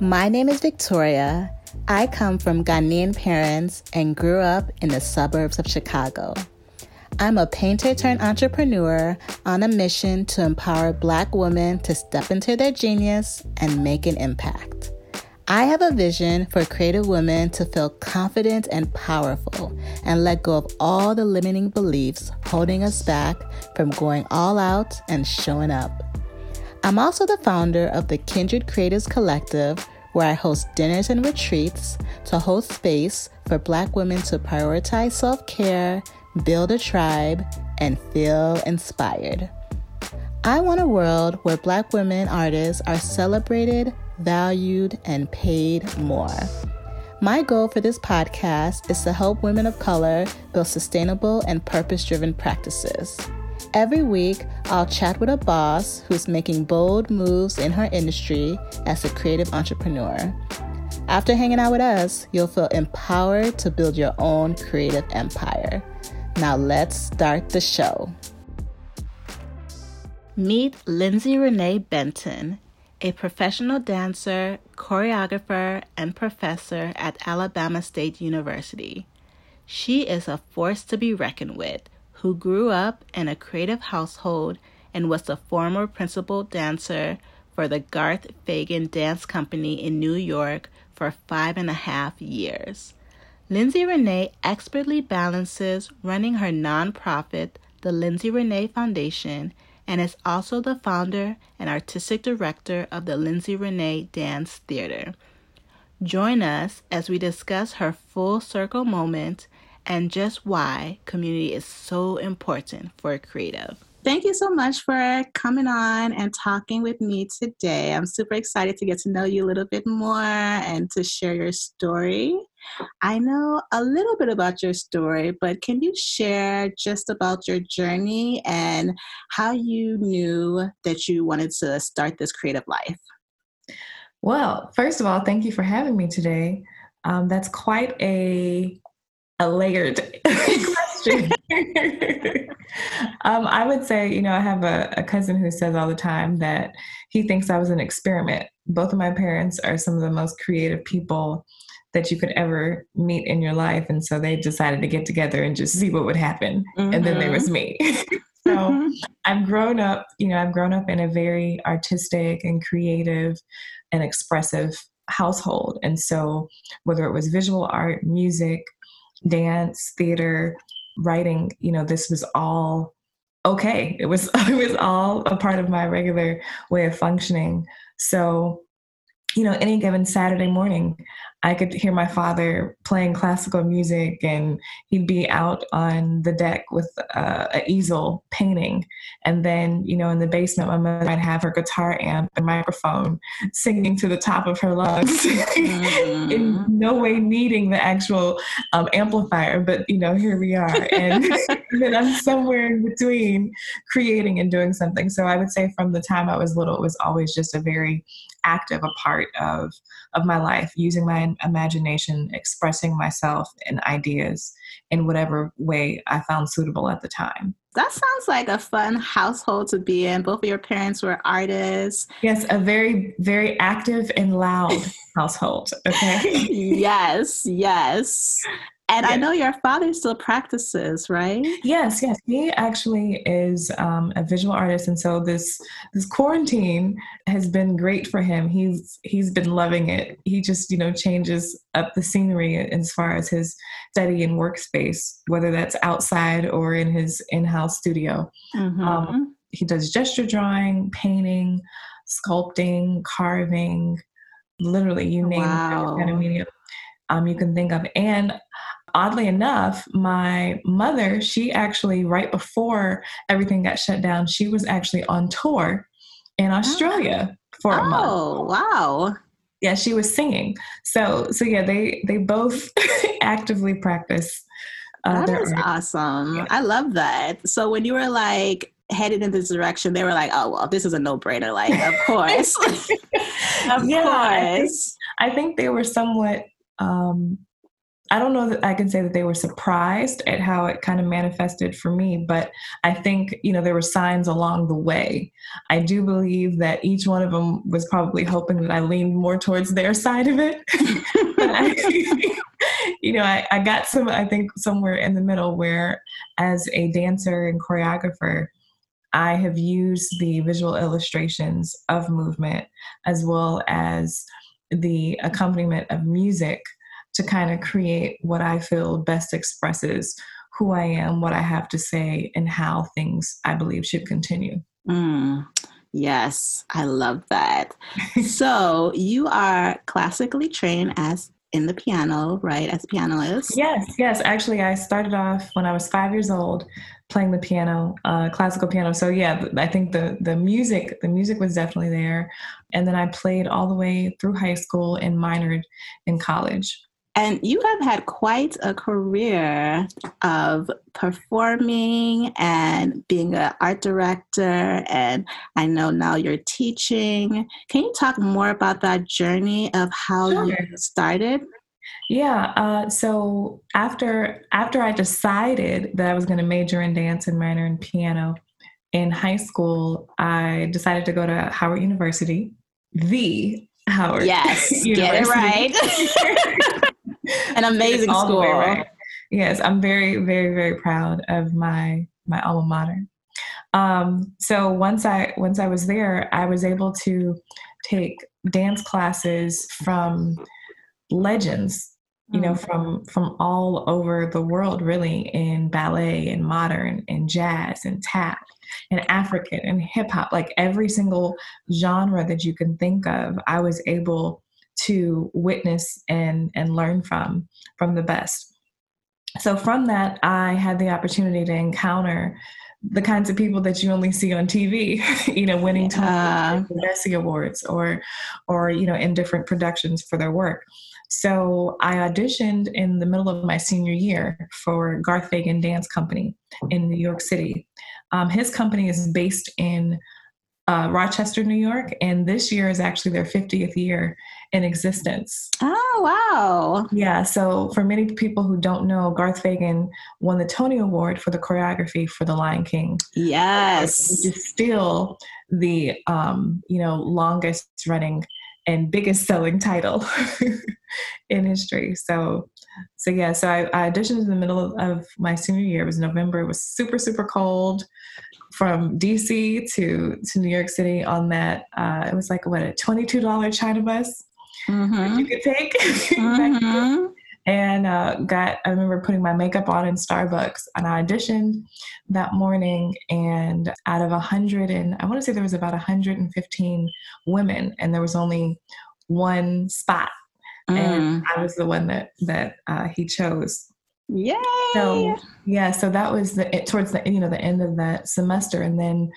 My name is Victoria. I come from Ghanaian parents and grew up in the suburbs of Chicago. I'm a painter turned entrepreneur on a mission to empower Black women to step into their genius and make an impact. I have a vision for creative women to feel confident and powerful and let go of all the limiting beliefs holding us back from going all out and showing up. I'm also the founder of the Kindred Creatives Collective, where I host dinners and retreats to host space for Black women to prioritize self care, build a tribe, and feel inspired. I want a world where Black women artists are celebrated, valued, and paid more. My goal for this podcast is to help women of color build sustainable and purpose driven practices. Every week, I'll chat with a boss who's making bold moves in her industry as a creative entrepreneur. After hanging out with us, you'll feel empowered to build your own creative empire. Now, let's start the show. Meet Lindsay Renea Benton, a professional dancer, choreographer, and professor at Alabama State University. She is a force to be reckoned with, who grew up in a creative household and was the former principal dancer for the Garth Fagan Dance Company in New York for five and a half years. Lindsay Renea expertly balances running her nonprofit, the Lindsay Renea Foundation, and is also the founder and artistic director of the Lindsay Renea Dance Theater. Join us as we discuss her full circle moment and just why community is so important for a creative. Thank you so much for coming on and talking with me today. I'm super excited to get to know you a little bit more and to share your story. I know a little bit about your story, but can you share just about your journey and how you knew that you wanted to start this creative life? Well, first of all, thank you for having me today. Um, that's quite a a layered question. um, I would say, you know, I have a, a cousin who says all the time that he thinks I was an experiment. Both of my parents are some of the most creative people that you could ever meet in your life. And so they decided to get together and just see what would happen. Mm-hmm. And then there was mm-hmm. me. so mm-hmm. I've grown up, you know, I've grown up in a very artistic and creative and expressive household. And so whether it was visual art, music, dance, theater, writing, you know, this was all okay. It was it was all a part of my regular way of functioning. So, you know, any given Saturday morning, I could hear my father playing classical music, and he'd be out on the deck with uh, an easel painting. And then, you know, in the basement, my mother might have her guitar amp and microphone singing to the top of her lungs, mm. in no way needing the actual um, amplifier. But, you know, here we are. And then I'm somewhere in between creating and doing something. So I would say from the time I was little, it was always just a very active a part of of my life using my imagination expressing myself and ideas in whatever way i found suitable at the time. That sounds like a fun household to be in. Both of your parents were artists. Yes a very very active and loud household okay? Yes yes and I know your father still practices, right? Yes, yes. He actually is um, a visual artist, and so this this quarantine has been great for him. He's he's been loving it. He just you know changes up the scenery as far as his study and workspace, whether that's outside or in his in house studio. Mm-hmm. Um, he does gesture drawing, painting, sculpting, carving, literally you name wow. it kind of medium um, you can think of. And oddly enough, my mother, she actually, right before everything got shut down, she was actually on tour in Australia for a month. Oh, wow. Yeah, she was singing. So, so yeah, they they both actively practice. Uh, that is art. awesome. Yeah. I love that. So when you were like headed in this direction, they were like, "Oh well, this is a no-brainer." Like, of course, of yeah, course. I think, I think they were somewhat um, I don't know that I can say that they were surprised at how it kind of manifested for me, but I think, you know, there were signs along the way. I do believe that each one of them was probably hoping that I leaned more towards their side of it. I, you know, I, I got some, I think, somewhere in the middle where, as a dancer and choreographer, I have used the visual illustrations of movement as well as the accompaniment of music to kind of create what I feel best expresses who I am, what I have to say, and how things I believe should continue. Mm, yes, I love that. so you are classically trained as in the piano, right, as a pianist? Yes, yes. Actually, I started off when I was five years old playing the piano, uh, classical piano. So yeah, I think the the music, the music was definitely there. And then I played all the way through high school and minored in college. And you have had quite a career of performing and being an art director. And I know now you're teaching. Can you talk more about that journey of how sure. you started? Yeah. Uh, so after after I decided that I was going to major in dance and minor in piano in high school, I decided to go to Howard University, the Howard. Yes, University. get it right. An amazing school. Right. Yes, I'm very, very, very proud of my my alma mater. Um, so once I once I was there, I was able to take dance classes from legends you know mm. from from all over the world really in ballet and modern and jazz and tap and african and hip hop like every single genre that you can think of i was able to witness and and learn from from the best so from that i had the opportunity to encounter the kinds of people that you only see on TV, you know, winning yeah. Tony Awards or, or you know, in different productions for their work. So I auditioned in the middle of my senior year for Garth Fagan Dance Company in New York City. Um, his company is based in uh, Rochester, New York, and this year is actually their 50th year in existence. Oh, wow. Yeah, so for many people who don't know, Garth Fagan won the Tony Award for the choreography for The Lion King. Yes. Which is still the, um, you know, longest running and biggest selling title in history. So, so yeah, so I, I, auditioned in the middle of, of my senior year. It was November. It was super, super cold from DC to to New York City on that. Uh, it was like what a twenty two dollar China bus mm-hmm. you could take. mm-hmm and uh, got i remember putting my makeup on in starbucks and i auditioned that morning and out of 100 and i want to say there was about 115 women and there was only one spot mm. and i was the one that that uh, he chose Yay! So yeah, so that was the towards the you know the end of that semester, and then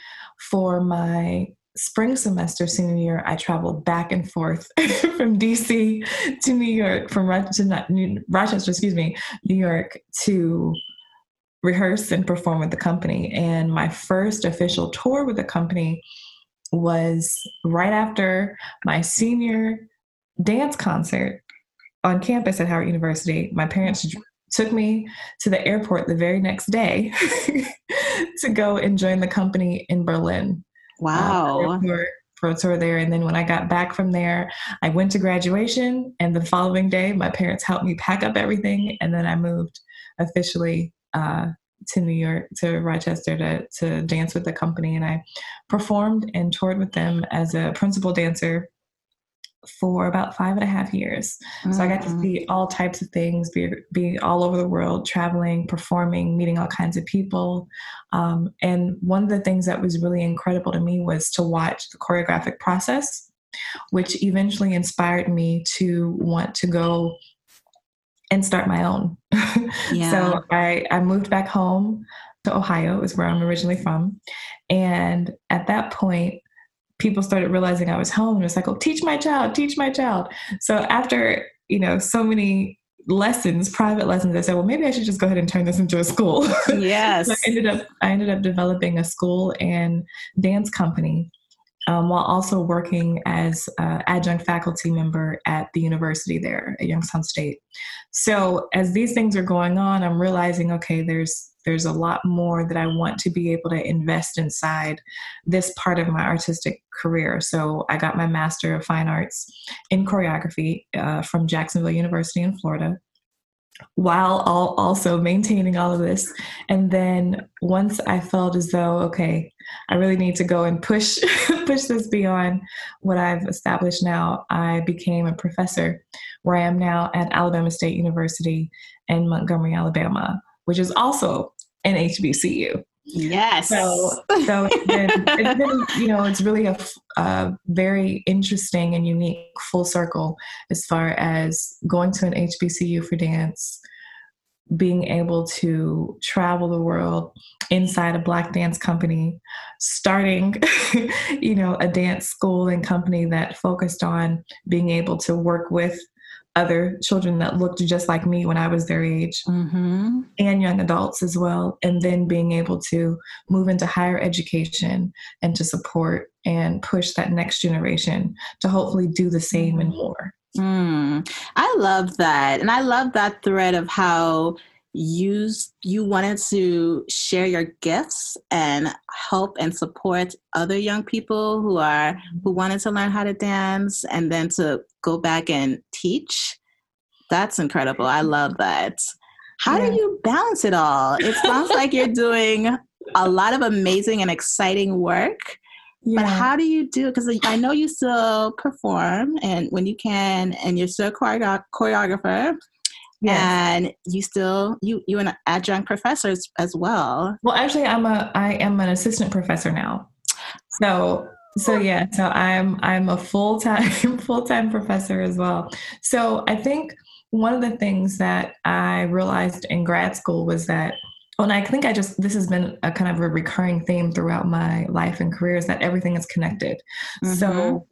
for my spring semester senior year, I traveled back and forth from DC to New York, from Rochester, excuse me, New York to rehearse and perform with the company. And my first official tour with the company was right after my senior dance concert on campus at Howard University. My parents took me to the airport the very next day to go and join the company in Berlin. Wow. Uh, for a tour there. And then when I got back from there, I went to graduation. And the following day, my parents helped me pack up everything. And then I moved officially uh, to New York, to Rochester to, to dance with the company. And I performed and toured with them as a principal dancer for about five and a half years. Mm-hmm. So I got to mm. see all types of things, be, be all over the world, traveling, performing, meeting all kinds of people. Um, and one of the things that was really incredible to me was to watch the choreographic process, which eventually inspired me to want to go and start my own. Yeah. so I, I moved back home to Ohio, is where I'm originally from. And at that point, people started realizing I was home and it was like, oh, teach my child, teach my child. So after, you know, so many lessons, private lessons, I said, well, maybe I should just go ahead and turn this into a school. Yes. so I ended up I ended up developing a school and dance company um, while also working as uh, adjunct faculty member at the university there at Youngstown State. So as these things are going on, I'm realizing, okay, there's there's a lot more that I want to be able to invest inside this part of my artistic career. So I got my Master of Fine Arts in choreography uh, from Jacksonville University in Florida while all also maintaining all of this. And then once I felt as though, okay, I really need to go and push push this beyond what I've established now, I became a professor where I am now at Alabama State University in Montgomery, Alabama, which is also an HBCU. Yes. So, so it's been, it's been, you know, it's really a, a, very interesting and unique full circle as far as going to an HBCU for dance, being able to travel the world inside a black dance company, starting, you know, a dance school and company that focused on being able to work with other children that looked just like me when I was their age mm-hmm. and young adults as well. And then being able to move into higher education and to support and push that next generation to hopefully do the same and more. Mm, I love that. And I love that thread of how you you wanted to share your gifts and help and support other young people who are who wanted to learn how to dance and then to go back and teach? That's incredible. I love that. How yeah. do you balance it all? It sounds like you're doing a lot of amazing and exciting work yeah. but how do you do because i know you still perform and when you can and you're still a choreographer Yes. and you still you you an adjunct professor as well well actually i'm a i am an assistant professor now so so yeah so i'm i'm a full-time full-time professor as well so i think one of the things that i realized in grad school was that and I think I just this has been a kind of a recurring theme throughout my life and career is that everything is connected. Mm-hmm. So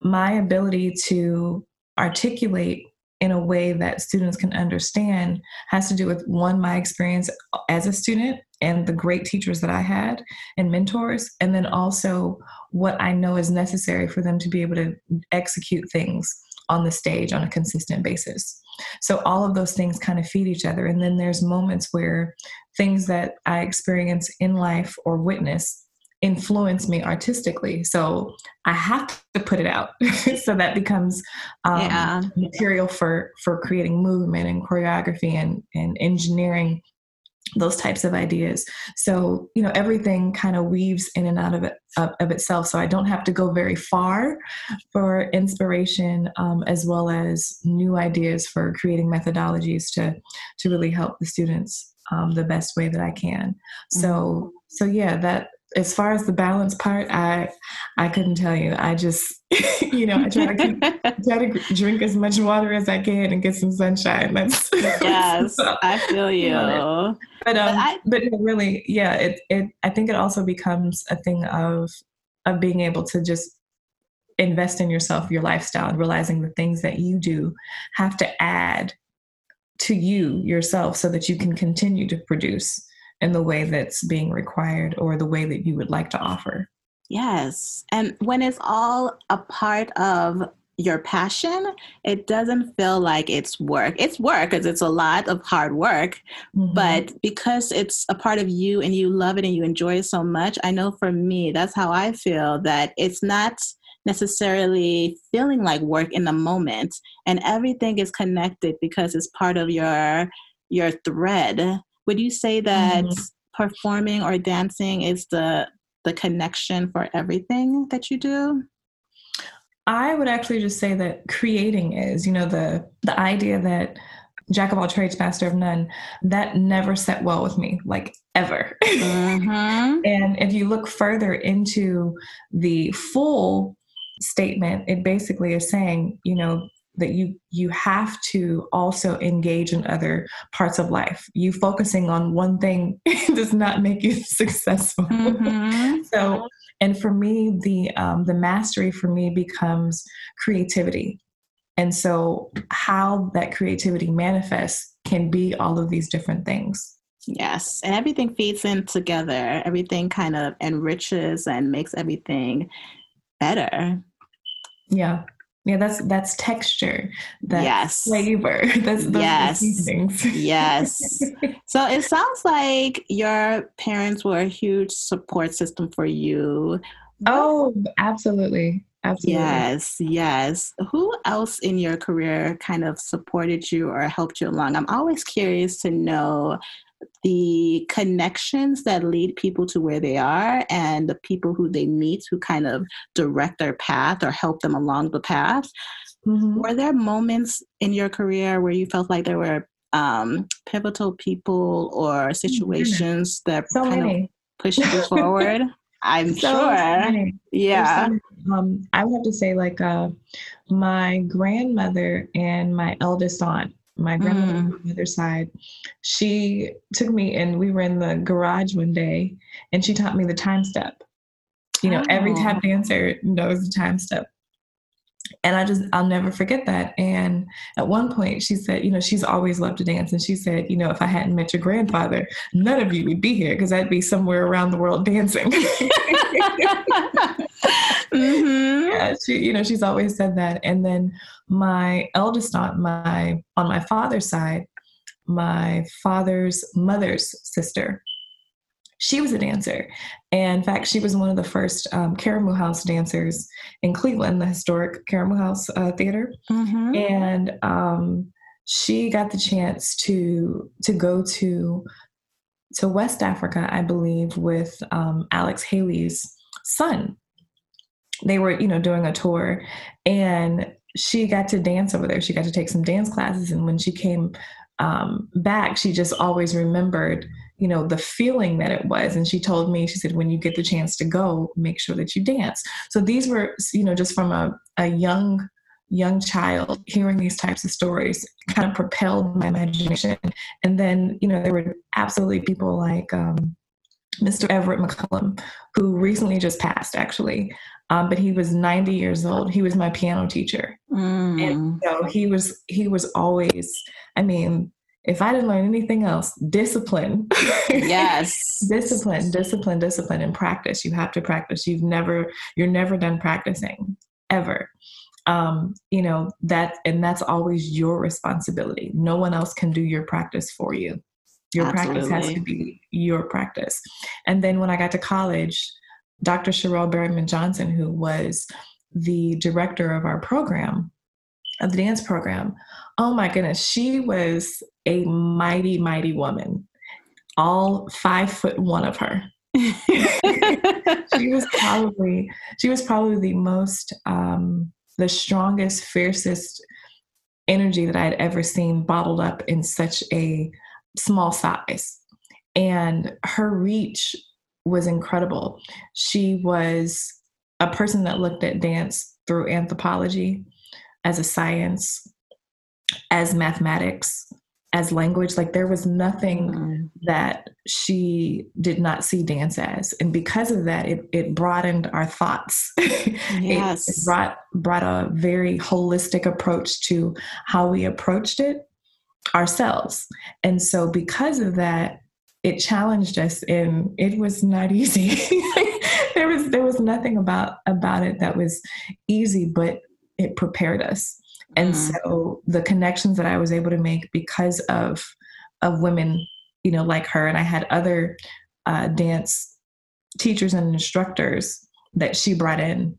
my ability to articulate in a way that students can understand has to do with one my experience as a student and the great teachers that I had and mentors and then also what I know is necessary for them to be able to execute things on the stage on a consistent basis. So all of those things kind of feed each other and then there's moments where things that I experience in life or witness influence me artistically. So I have to put it out. so that becomes um, yeah. material for for creating movement and choreography and and engineering those types of ideas. So you know everything kind of weaves in and out of it of, of, itself. So I don't have to go very far for inspiration, um, as well as new ideas for creating methodologies to to really help the students um, the best way that I can. So mm-hmm. so yeah, that as far as the balance part, I I couldn't tell you. I just you know I try to keep, try to drink as much water as I can and get some sunshine. That's yes, so, I feel you. But um, but, I, but really, yeah, it it I think it also becomes a thing of of being able to just invest in yourself, your lifestyle, and realizing the things that you do have to add to you yourself so that you can continue to produce in the way that's being required or the way that you would like to offer. Yes. And when it's all a part of your passion, it doesn't feel like it's work. It's work because it's a lot of hard work, mm-hmm. but because it's a part of you and you love it and you enjoy it so much, I know for me, that's how I feel that it's not necessarily feeling like work in the moment and everything is connected because it's part of your your thread would you say that mm-hmm. performing or dancing is the the connection for everything that you do? I would actually just say that creating is, you know, the the idea that jack of all trades, master of none, that never set well with me, like ever. Mm-hmm. and if you look further into the full statement, it basically is saying, you know, that you you have to also engage in other parts of life you focusing on one thing does not make you successful mm-hmm. so and for me the um, the mastery for me becomes creativity and so how that creativity manifests can be all of these different things yes and everything feeds in together everything kind of enriches and makes everything better. Yeah. Yeah, that's that's texture. That's yes. flavor. That's those yes. yes. So it sounds like your parents were a huge support system for you. Oh, absolutely. Absolutely. Yes, yes. Who else in your career kind of supported you or helped you along? I'm always curious to know the connections that lead people to where they are and the people who they meet who kind of direct their path or help them along the path. Mm-hmm. Were there moments in your career where you felt like there were um, pivotal people or mm, situations that so kind many. of pushed you forward? I'm so sure. Yeah. Um, I would have to say, like, uh, my grandmother and my eldest aunt my grandmother mm. on my mother's side, she took me and we were in the garage one day and she taught me the time step. You know, oh. every tap dancer knows the time step. And I just, I'll never forget that. And at one point, she said, you know, she's always loved to dance. And she said, you know, if I hadn't met your grandfather, none of you would be here because I'd be somewhere around the world dancing. mm-hmm. Yeah, she, you know, she's always said that. And then my eldest aunt, my on my father's side, my father's mother's sister, she was a dancer. And in fact, she was one of the first um, House dancers in Cleveland, the historic Karamu House uh, Theater. Mm-hmm. And um, she got the chance to to go to to West Africa, I believe, with um, Alex Haley's son. They were, you know, doing a tour, and she got to dance over there. She got to take some dance classes, and when she came um, back, she just always remembered, you know, the feeling that it was. And she told me, she said, when you get the chance to go, make sure that you dance. So these were, you know, just from a, a young young child hearing these types of stories kind of propelled my imagination and then you know there were absolutely people like um, mr everett mccullum who recently just passed actually um, but he was 90 years old. He was my piano teacher, mm. and so he was he was always. I mean, if I didn't learn anything else, discipline. Yes, discipline, discipline, discipline, and practice. You have to practice. You've never you're never done practicing ever. Um, you know that, and that's always your responsibility. No one else can do your practice for you. Your Absolutely. practice has to be your practice. And then when I got to college, Dr. Sherrill Berryman Johnson, who was the director of our program, of the dance program, oh my goodness, she was a mighty, mighty woman, all five foot one of her. she was probably she was probably the most um, the strongest, fiercest energy that I had ever seen bottled up in such a small size. And her reach was incredible. She was a person that looked at dance through anthropology as a science, as mathematics, as language. Like there was nothing mm-hmm. that she did not see dance as. And because of that, it, it broadened our thoughts. Yes. it, it brought brought a very holistic approach to how we approached it ourselves. And so because of that, it challenged us and it was not easy there was there was nothing about about it that was easy but it prepared us and mm. so the connections that i was able to make because of of women you know like her and i had other uh, dance teachers and instructors that she brought in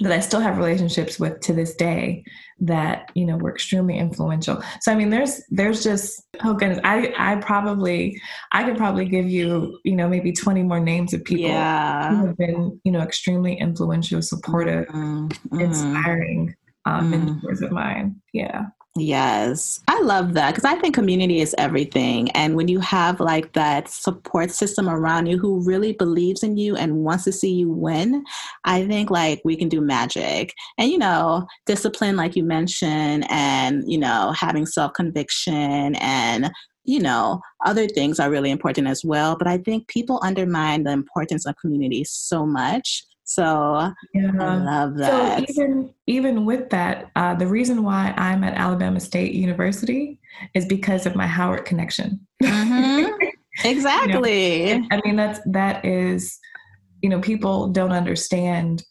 that I still have relationships with to this day that you know were extremely influential. So I mean, there's there's just oh goodness, I I probably I could probably give you you know maybe 20 more names of people yeah. who have been you know extremely influential, supportive, mm-hmm. inspiring um, mm-hmm. mentors of mine. Yeah. Yes, I love that because I think community is everything. And when you have like that support system around you who really believes in you and wants to see you win, I think like we can do magic. And, you know, discipline, like you mentioned, and, you know, having self conviction and, you know, other things are really important as well. But I think people undermine the importance of community so much. So yeah. I love that. So even even with that, uh, the reason why I'm at Alabama State University is because of my Howard connection. Mm-hmm. Exactly. you know, I mean that's that is, you know, people don't understand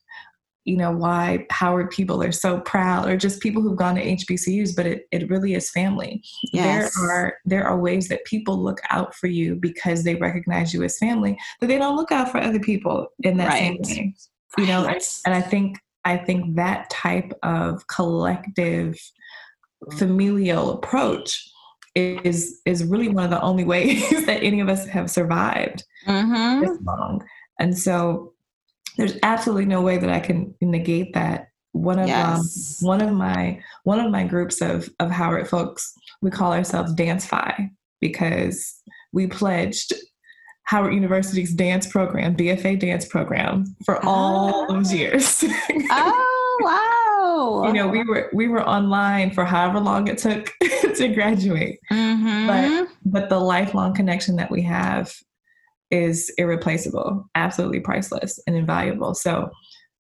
you know why howard people are so proud or just people who've gone to hbcus but it, it really is family yes. there are there are ways that people look out for you because they recognize you as family but they don't look out for other people in that right. same way you know and i think i think that type of collective familial approach is is really one of the only ways that any of us have survived mm-hmm. this long and so there's absolutely no way that I can negate that. One of um, yes. um, one of my one of my groups of of Howard folks, we call ourselves Dance Fi because we pledged Howard University's dance program, BFA dance program, for all oh. those years. oh wow! you know, we were we were online for however long it took to graduate, mm-hmm. but but the lifelong connection that we have is irreplaceable, absolutely priceless and invaluable. So,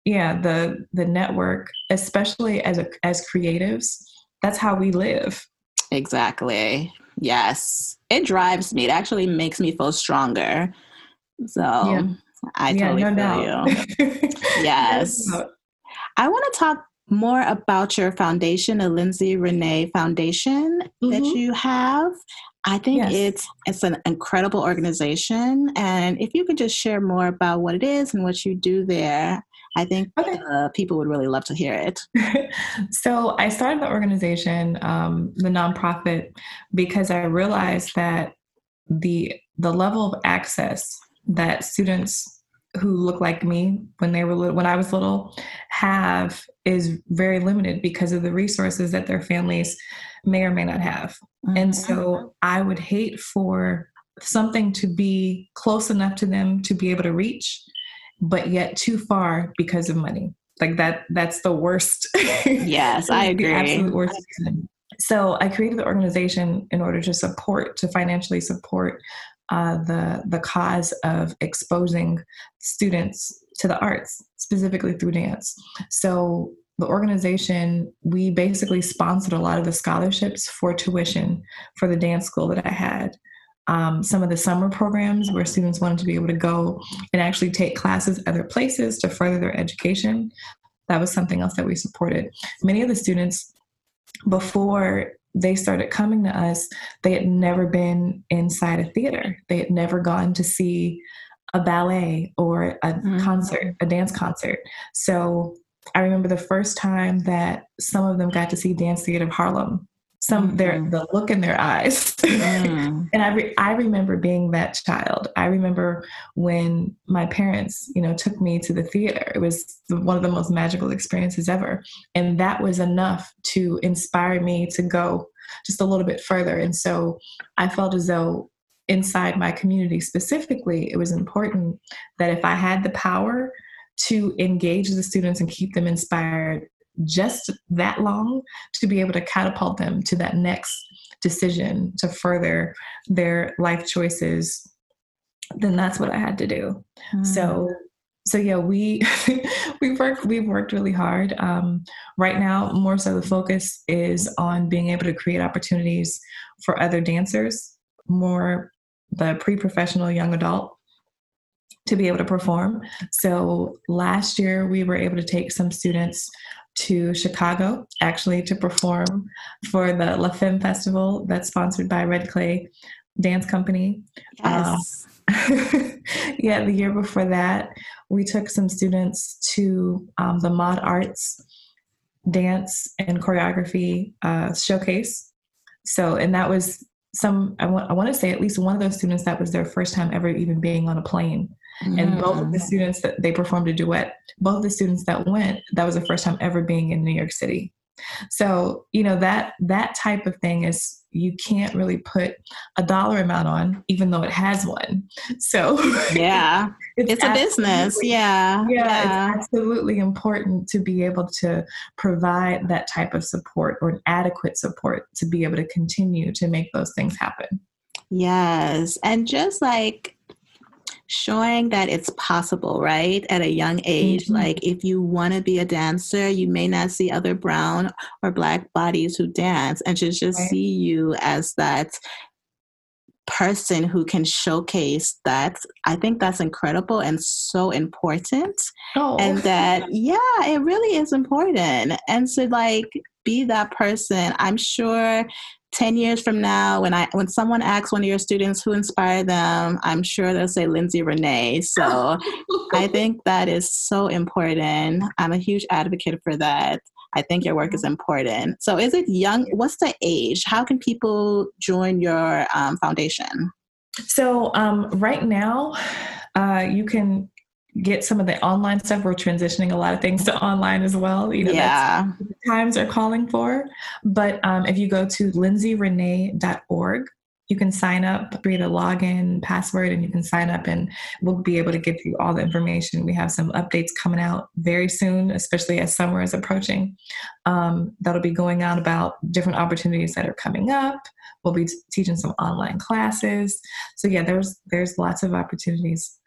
yeah, the the network, especially as a, as creatives, that's how we live. Exactly. Yes, it drives me. It actually makes me feel stronger. So yeah. I yeah, totally no feel doubt. you. yes. I want to talk more about your foundation, the Lindsay Renea Foundation mm-hmm. that you have. I think yes. it's it's an incredible organization, and if you could just share more about what it is and what you do there, I think okay. uh, people would really love to hear it. so I started the organization, um, the nonprofit, because I realized that the the level of access that students who look like me when they were little, when I was little have is very limited because of the resources that their families may or may not have. Mm-hmm. And so I would hate for something to be close enough to them to be able to reach, but yet too far because of money. Like that, that's the worst. Yes, I agree. absolute worst So I created the organization in order to support, to financially support uh, the the cause of exposing students to the arts, specifically through dance. So the organization, we basically sponsored a lot of the scholarships for tuition for the dance school that I had. Um, some of the summer programs where students wanted to be able to go and actually take classes other places to further their education. That was something else that we supported. Many of the students, before they started coming to us, they had never been inside a theater. They had never gone to see a ballet or a mm-hmm. concert, a dance concert. So I remember the first time that some of them got to see Dance Theater of Harlem. Some mm-hmm. their the look in their eyes, mm. and I re- I remember being that child. I remember when my parents, you know, took me to the theater. It was one of the most magical experiences ever, and that was enough to inspire me to go just a little bit further. And so I felt as though inside my community specifically, it was important that if I had the power to engage the students and keep them inspired just that long to be able to catapult them to that next decision to further their life choices then that's what i had to do mm. so so yeah we we've worked we've worked really hard um, right now more so the focus is on being able to create opportunities for other dancers more the pre-professional young adult to be able to perform. So last year we were able to take some students to Chicago actually to perform for the La Femme Festival that's sponsored by Red Clay Dance Company. Yes. Um, yeah, the year before that, we took some students to um, the Mod Arts Dance and Choreography uh, Showcase. So, and that was some, I want, I want to say at least one of those students that was their first time ever even being on a plane. Mm-hmm. And both of the students that they performed a duet, both the students that went, that was the first time ever being in New York City. So, you know, that that type of thing is you can't really put a dollar amount on, even though it has one. So yeah, it's, it's a business. Yeah. yeah. Yeah. It's absolutely important to be able to provide that type of support or an adequate support to be able to continue to make those things happen. Yes. And just like showing that it's possible, right? At a young age. Mm-hmm. Like if you want to be a dancer, you may not see other brown or black bodies who dance and should just right. see you as that person who can showcase that i think that's incredible and so important oh. and that yeah it really is important and so like be that person i'm sure 10 years from now when i when someone asks one of your students who inspired them i'm sure they'll say lindsay renea. So i think that is so important. I'm a huge advocate for that. I think your work is important. So is it young what's the age? How can people join your um, foundation? So um, right now uh, you can get some of the online stuff. We're transitioning a lot of things to online as well. You know, yeah. times are calling for. But um, if you go to lindsayrenea.org, you can sign up, create a login password, and you can sign up, and we'll be able to give you all the information. We have some updates coming out very soon, especially as summer is approaching. Um, that'll be going out about different opportunities that are coming up. We'll be t- teaching some online classes. So yeah, there's there's lots of opportunities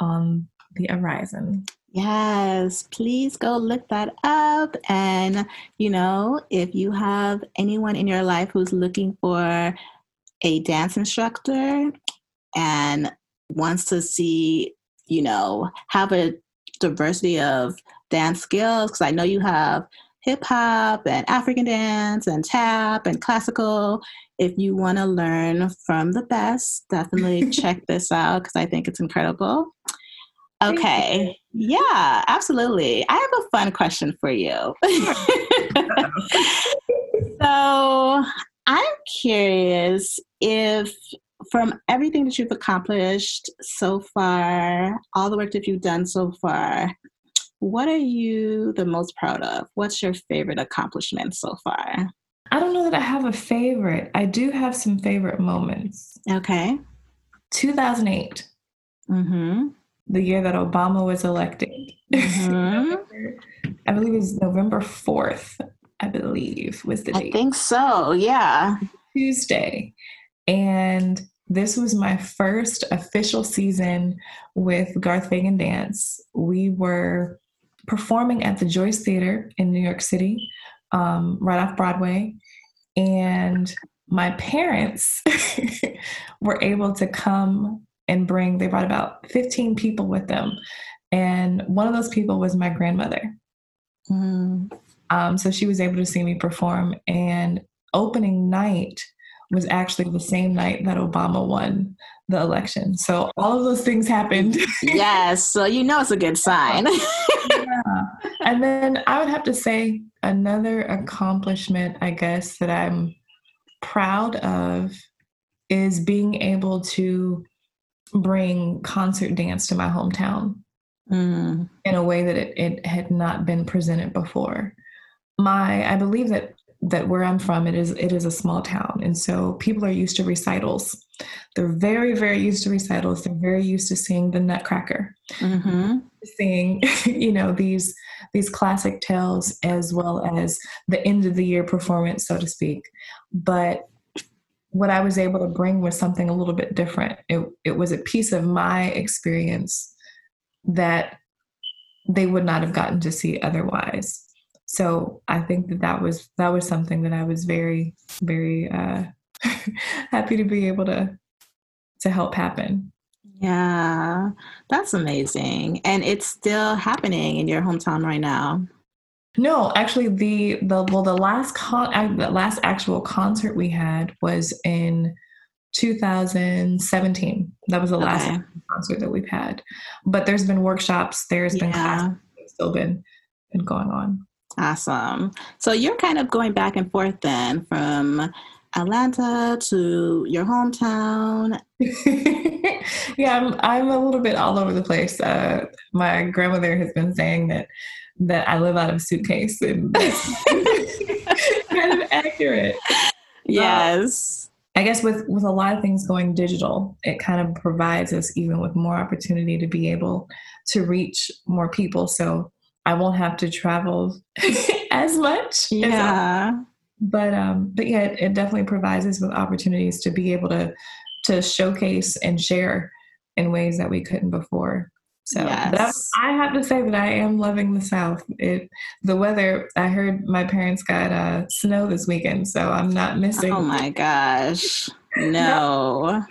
on the horizon. Yes, please go look that up. And, you know, if you have anyone in your life who's looking for a dance instructor and wants to see, you know, have a diversity of dance skills, because I know you have hip hop and African dance and tap and classical. If you want to learn from the best, definitely check this out because I think it's incredible. Okay. Yeah, absolutely. I have a fun question for you. so I'm curious if from everything that you've accomplished so far, all the work that you've done so far, what are you the most proud of? What's your favorite accomplishment so far? I don't know that I have a favorite. I do have some favorite moments. Okay. 2008. Mm-hmm the year that Obama was elected. Mm-hmm. I believe it was November 4th, I believe was the date. I think so, yeah. Tuesday. And this was my first official season with Garth Fagan Dance. We were performing at the Joyce Theater in New York City, um, right off Broadway. And my parents were able to come and bring, they brought about 15 people with them. And one of those people was my grandmother. Mm. Um, so she was able to see me perform. And opening night was actually the same night that Obama won the election. So all of those things happened. yes. So you know it's a good sign. yeah. And then I would have to say another accomplishment, I guess, that I'm proud of is being able to bring concert dance to my hometown mm. in a way that it, it had not been presented before. My, I believe that that where I'm from, it is it is a small town, and so people are used to recitals. They're very very used to recitals. They're very used to seeing the Nutcracker, mm-hmm. seeing you know these these classic tales as well as the end of the year performance, so to speak. But what I was able to bring was something a little bit different. It, it was a piece of my experience that they would not have gotten to see otherwise. So I think that that was that was something that I was very very uh, happy to be able to to help happen. Yeah, that's amazing, and it's still happening in your hometown right now. No, actually, the the well, the last con the last actual concert we had was in 2017. That was the okay. last concert that we've had. But there's been workshops. There's been yeah. classes. Still been been going on. Awesome. So you're kind of going back and forth then from Atlanta to your hometown. yeah, I'm I'm a little bit all over the place. Uh, my grandmother has been saying that that I live out of a suitcase, and that's kind of accurate. Yes. Uh, I guess with with a lot of things going digital, it kind of provides us even with more opportunity to be able to reach more people. So I won't have to travel as much. Yeah. As but um, but yeah, it, it definitely provides us with opportunities to be able to to showcase and share in ways that we couldn't before. So yes. I have to say that I am loving the South. It the weather. I heard my parents got uh, snow this weekend, so I'm not missing. Oh my gosh! no.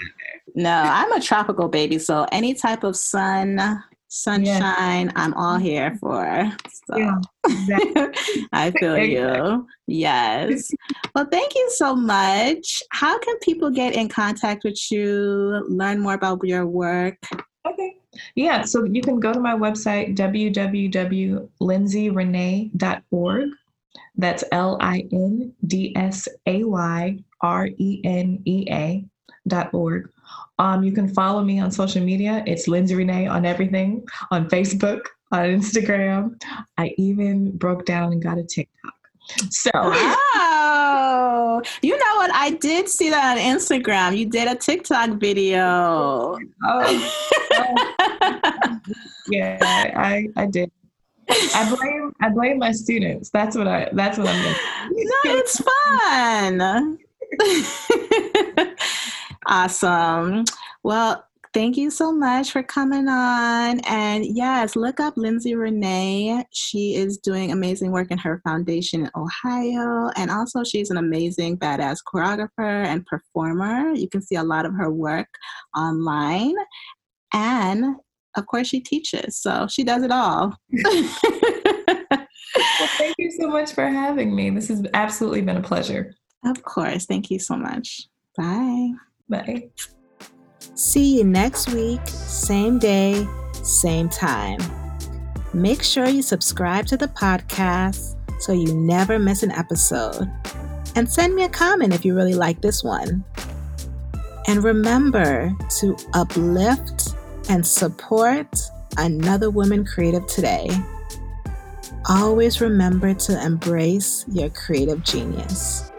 No, I'm a tropical baby, so any type of sun, sunshine. I'm all here for. So yeah, exactly. I feel you. Yes. Well, thank you so much. How can people get in contact with you, learn more about your work? Yeah, so you can go to my website, www.lindsayrenea.org. That's L I N D S A Y R E N E A dot org. Um, you can follow me on social media. It's Lindsay Renea on everything on Facebook, on Instagram. I even broke down and got a TikTok. So, wow. You know what? I did see that on Instagram. You did a TikTok video. Oh, oh. yeah, I, I did. I blame I blame my students. That's what I that's what I'm doing. No, it's fun. awesome. Well, thank you so much for coming on. And yes, look up Lindsay Renea. She is doing amazing work in her foundation in Ohio. And also, she's an amazing, badass choreographer and performer. You can see a lot of her work online. And of course, she teaches. So she does it all. well, thank you so much for having me. This has absolutely been a pleasure. Of course. Thank you so much. Bye. Bye. See you next week, same day, same time. Make sure you subscribe to the podcast so you never miss an episode. And send me a comment if you really like this one. And remember to uplift and support another woman creative today. Always remember to embrace your creative genius.